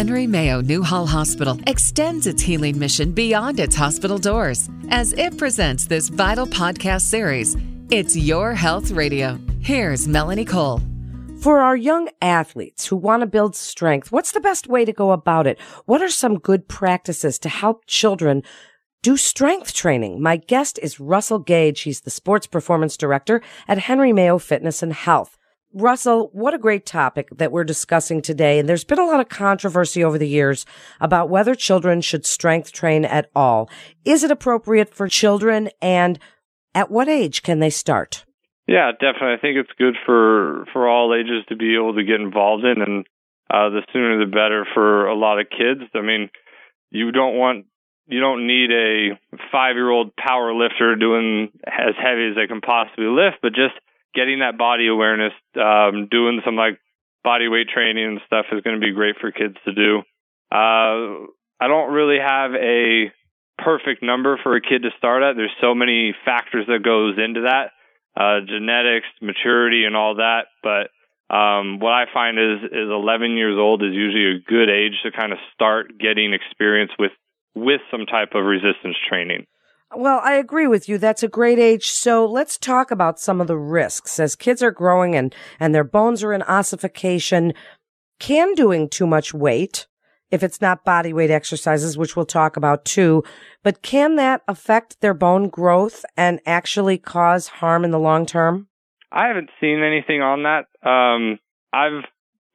Henry Mayo Newhall Hospital extends its healing mission beyond its hospital doors as it presents this vital podcast series. It's Your Health Radio. Here's Melanie Cole. For our young athletes who want to build strength, what's the best way to go about it? What are some good practices to help children do strength training? My guest is Russell Gage. He's the sports performance director at Henry Mayo Fitness and Health. Russell, what a great topic that we're discussing today. And there's been a lot of controversy over the years about whether children should strength train at all. Is it appropriate for children and at what age can they start? Yeah, definitely. I think it's good for for all ages to be able to get involved in, and uh, the sooner the better for a lot of kids. I mean, you don't want you don't need a five year old power lifter doing as heavy as they can possibly lift, but just getting that body awareness, um, doing some like body weight training and stuff is going to be great for kids to do. Uh, I don't really have a perfect number for a kid to start at. There's so many factors that goes into that uh, genetics, maturity, and all that. But um, what I find is is 11 years old is usually a good age to kind of start getting experience with with some type of resistance training. Well, I agree with you. That's a great age. So let's talk about some of the risks as kids are growing and, and their bones are in ossification. Can doing too much weight if it's not body weight exercises, which we'll talk about too. But can that affect their bone growth and actually cause harm in the long term? I haven't seen anything on that. Um, I've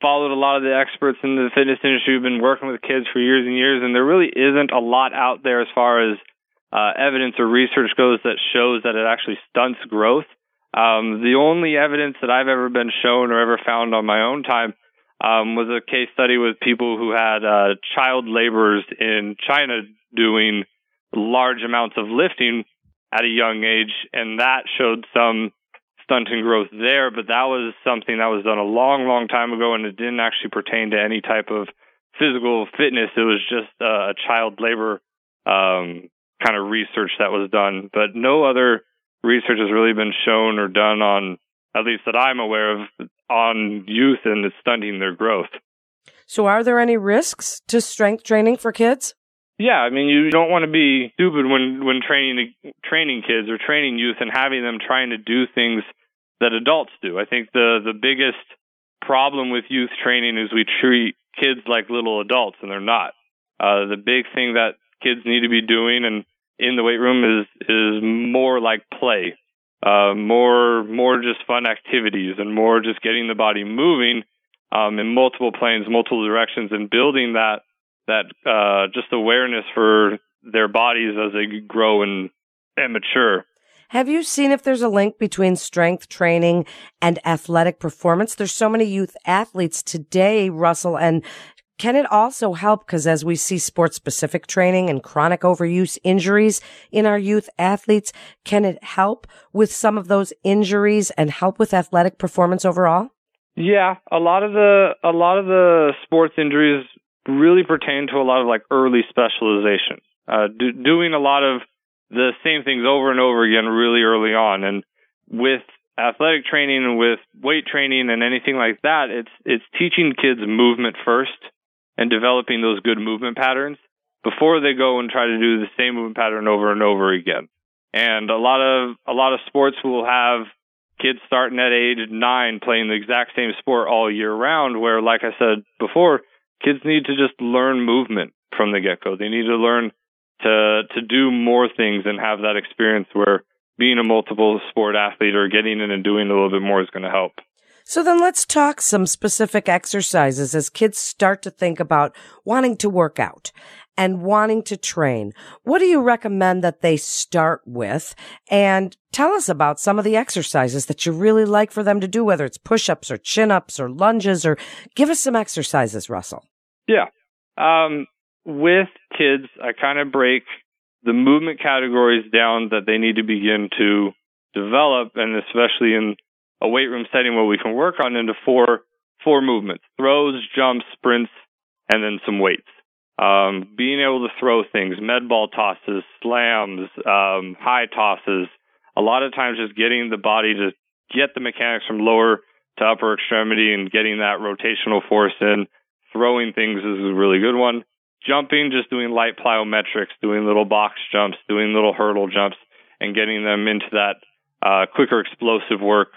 followed a lot of the experts in the fitness industry who've been working with kids for years and years, and there really isn't a lot out there as far as uh, evidence or research goes that shows that it actually stunts growth. Um, the only evidence that I've ever been shown or ever found on my own time um, was a case study with people who had uh, child laborers in China doing large amounts of lifting at a young age, and that showed some stunting growth there. But that was something that was done a long, long time ago, and it didn't actually pertain to any type of physical fitness. It was just uh, a child labor um, kind of research that was done, but no other research has really been shown or done on at least that I'm aware of, on youth and stunting their growth. So, are there any risks to strength training for kids? Yeah, I mean, you don't want to be stupid when when training training kids or training youth and having them trying to do things that adults do. I think the the biggest problem with youth training is we treat kids like little adults, and they're not. Uh, the big thing that kids need to be doing and in the weight room is is more like play uh, more more just fun activities and more just getting the body moving um, in multiple planes, multiple directions, and building that that uh, just awareness for their bodies as they grow and and mature. Have you seen if there's a link between strength training and athletic performance? There's so many youth athletes today, Russell, and can it also help? Because as we see sports specific training and chronic overuse injuries in our youth athletes, can it help with some of those injuries and help with athletic performance overall? Yeah, a lot of the a lot of the sports injuries really pertain to a lot of like early specialization, uh, do, doing a lot of the same things over and over again really early on, and with athletic training and with weight training and anything like that, it's it's teaching kids movement first and developing those good movement patterns before they go and try to do the same movement pattern over and over again. And a lot of a lot of sports will have kids starting at age nine playing the exact same sport all year round. Where, like I said before, kids need to just learn movement from the get go. They need to learn to to do more things and have that experience where being a multiple sport athlete or getting in and doing a little bit more is going to help. So then let's talk some specific exercises as kids start to think about wanting to work out and wanting to train. What do you recommend that they start with? And tell us about some of the exercises that you really like for them to do, whether it's push-ups or chin-ups or lunges or give us some exercises, Russell. Yeah. Um, with kids, I kind of break the movement categories down that they need to begin to develop and especially in a weight room setting where we can work on into four four movements: throws, jumps, sprints, and then some weights. Um, being able to throw things, med ball tosses, slams, um, high tosses. A lot of times, just getting the body to get the mechanics from lower to upper extremity and getting that rotational force in throwing things is a really good one. Jumping, just doing light plyometrics, doing little box jumps, doing little hurdle jumps, and getting them into that uh, quicker explosive work.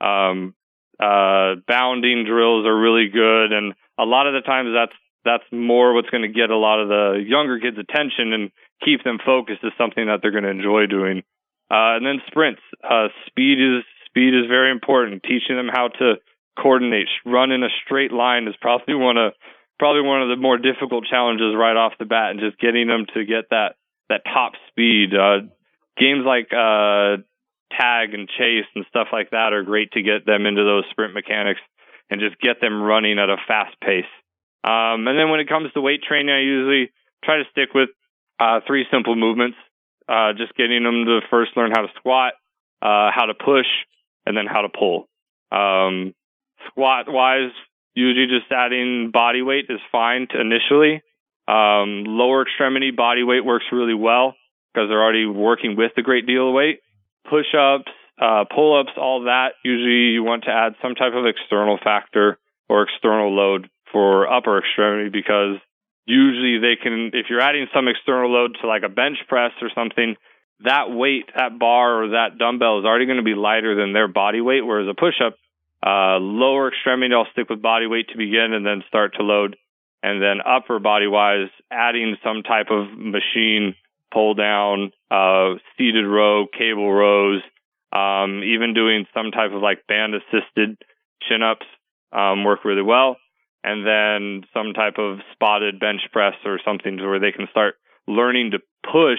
Um, uh, bounding drills are really good, and a lot of the times that's that's more what's going to get a lot of the younger kids' attention and keep them focused is something that they're going to enjoy doing. Uh, and then sprints. Uh, speed is speed is very important. Teaching them how to coordinate, run in a straight line is probably one of probably one of the more difficult challenges right off the bat, and just getting them to get that that top speed. Uh, games like uh, tag and chase and stuff like that are great to get them into those sprint mechanics and just get them running at a fast pace. Um, and then when it comes to weight training, I usually try to stick with uh, three simple movements. Uh, just getting them to first learn how to squat, uh, how to push, and then how to pull. Um, squat wise, usually just adding body weight is fine initially. Um, lower extremity body weight works really well because they're already working with a great deal of weight. Push ups, uh, pull ups, all that. Usually you want to add some type of external factor or external load for upper extremity because usually they can, if you're adding some external load to like a bench press or something, that weight, that bar or that dumbbell is already going to be lighter than their body weight. Whereas a push up, uh, lower extremity, I'll stick with body weight to begin and then start to load. And then upper body wise, adding some type of machine pull down, uh, seated row, cable rows, um, even doing some type of like band assisted chin ups, um, work really well and then some type of spotted bench press or something to where they can start learning to push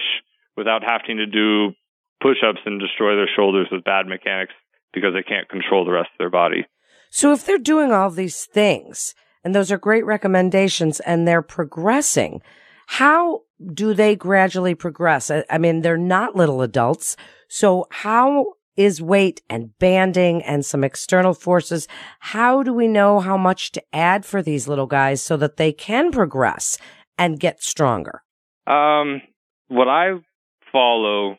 without having to do push ups and destroy their shoulders with bad mechanics because they can't control the rest of their body. So if they're doing all these things and those are great recommendations and they're progressing, how do they gradually progress? I mean, they're not little adults. So how is weight and banding and some external forces. How do we know how much to add for these little guys so that they can progress and get stronger? Um, what I follow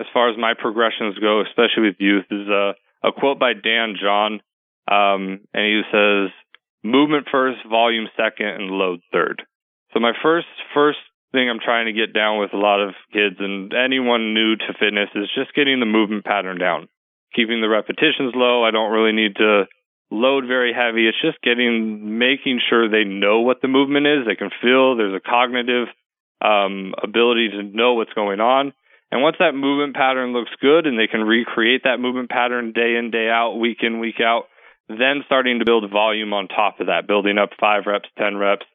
as far as my progressions go, especially with youth, is a, a quote by Dan John. Um, and he says, movement first, volume second, and load third. So my first, first thing I'm trying to get down with a lot of kids and anyone new to fitness is just getting the movement pattern down. Keeping the repetitions low. I don't really need to load very heavy. It's just getting, making sure they know what the movement is. They can feel there's a cognitive um, ability to know what's going on. And once that movement pattern looks good and they can recreate that movement pattern day in, day out, week in, week out, then starting to build volume on top of that, building up five reps, 10 reps,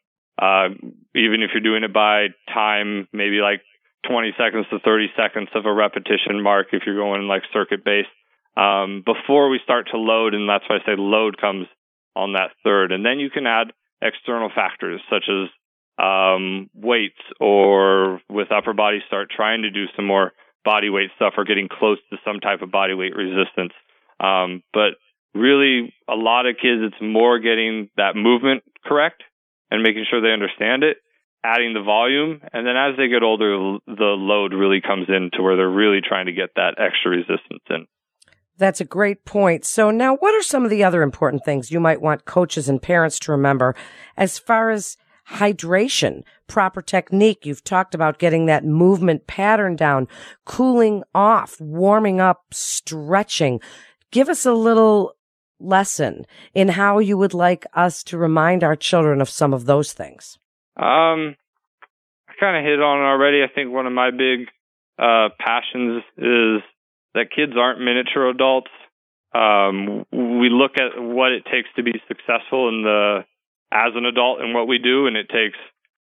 even if you're doing it by time, maybe like 20 seconds to 30 seconds of a repetition mark if you're going like circuit based um, before we start to load. And that's why I say load comes on that third. And then you can add external factors such as um, weights or with upper body start trying to do some more body weight stuff or getting close to some type of body weight resistance. Um, but really, a lot of kids, it's more getting that movement correct and making sure they understand it, adding the volume, and then as they get older, the load really comes in to where they're really trying to get that extra resistance in. That's a great point. So now what are some of the other important things you might want coaches and parents to remember as far as hydration, proper technique? You've talked about getting that movement pattern down, cooling off, warming up, stretching. Give us a little lesson in how you would like us to remind our children of some of those things? Um, I kind of hit on already. I think one of my big uh, passions is that kids aren't miniature adults. Um, we look at what it takes to be successful in the as an adult and what we do, and it takes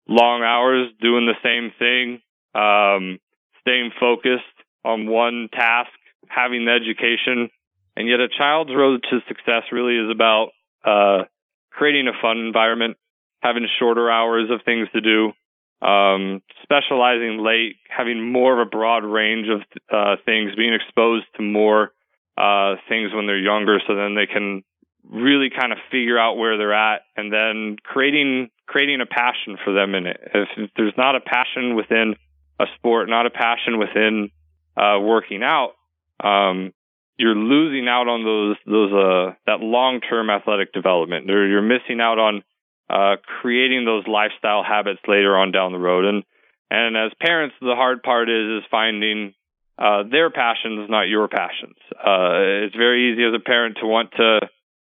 long hours doing the same thing, um, staying focused on one task, having the education and yet, a child's road to success really is about uh, creating a fun environment, having shorter hours of things to do, um, specializing late, having more of a broad range of uh, things, being exposed to more uh, things when they're younger, so then they can really kind of figure out where they're at, and then creating creating a passion for them in it. If, if there's not a passion within a sport, not a passion within uh, working out, um, you're losing out on those those uh that long term athletic development. You're, you're missing out on uh, creating those lifestyle habits later on down the road. And and as parents, the hard part is is finding uh, their passions, not your passions. Uh, it's very easy as a parent to want to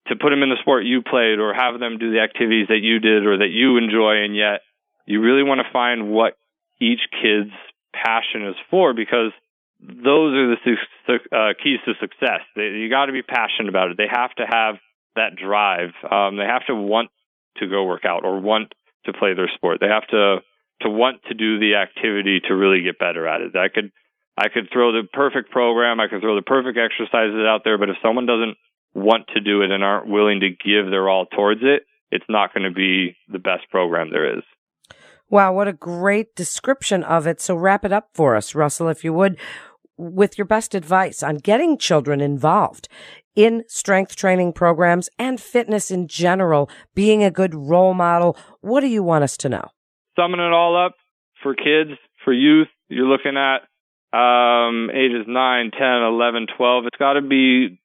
to put them in the sport you played or have them do the activities that you did or that you enjoy, and yet you really want to find what each kid's passion is for because those are the su- uh, keys to success. They, you got to be passionate about it. They have to have that drive. Um, they have to want to go work out or want to play their sport. They have to to want to do the activity to really get better at it. I could I could throw the perfect program, I could throw the perfect exercises out there, but if someone doesn't want to do it and aren't willing to give their all towards it, it's not going to be the best program there is. Wow, what a great description of it. So wrap it up for us, Russell, if you would, with your best advice on getting children involved in strength training programs and fitness in general, being a good role model. What do you want us to know? Summing it all up for kids, for youth, you're looking at um, ages 9, 10, 11, 12. It's got to be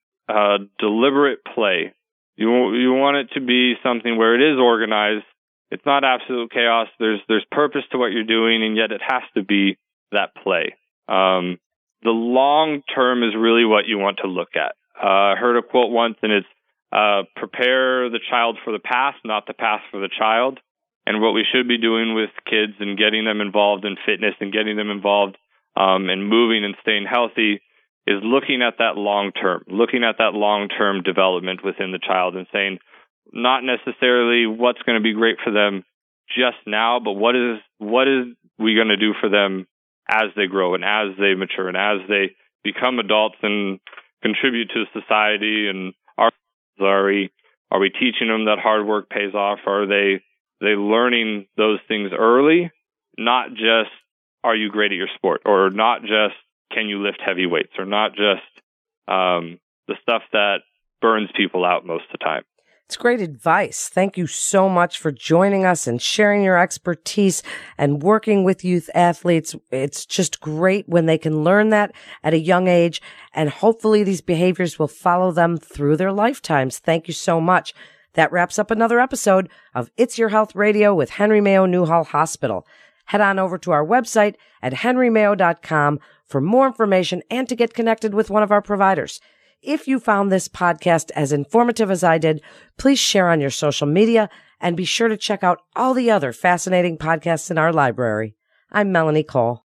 deliberate play. You you want it to be something where it is organized. It's not absolute chaos. There's there's purpose to what you're doing, and yet it has to be that play. Um, the long term is really what you want to look at. Uh, I heard a quote once, and it's uh, prepare the child for the past, not the past for the child. And what we should be doing with kids and getting them involved in fitness and getting them involved um, and moving and staying healthy is looking at that long term, looking at that long term development within the child and saying, not necessarily what's going to be great for them just now, but what is what is we going to do for them as they grow and as they mature and as they become adults and contribute to society and are are we are we teaching them that hard work pays off? Are they they learning those things early? Not just are you great at your sport or not just can you lift heavy weights or not just um, the stuff that burns people out most of the time. It's great advice. Thank you so much for joining us and sharing your expertise and working with youth athletes. It's just great when they can learn that at a young age and hopefully these behaviors will follow them through their lifetimes. Thank you so much. That wraps up another episode of It's Your Health Radio with Henry Mayo Newhall Hospital. Head on over to our website at henrymayo.com for more information and to get connected with one of our providers. If you found this podcast as informative as I did, please share on your social media and be sure to check out all the other fascinating podcasts in our library. I'm Melanie Cole.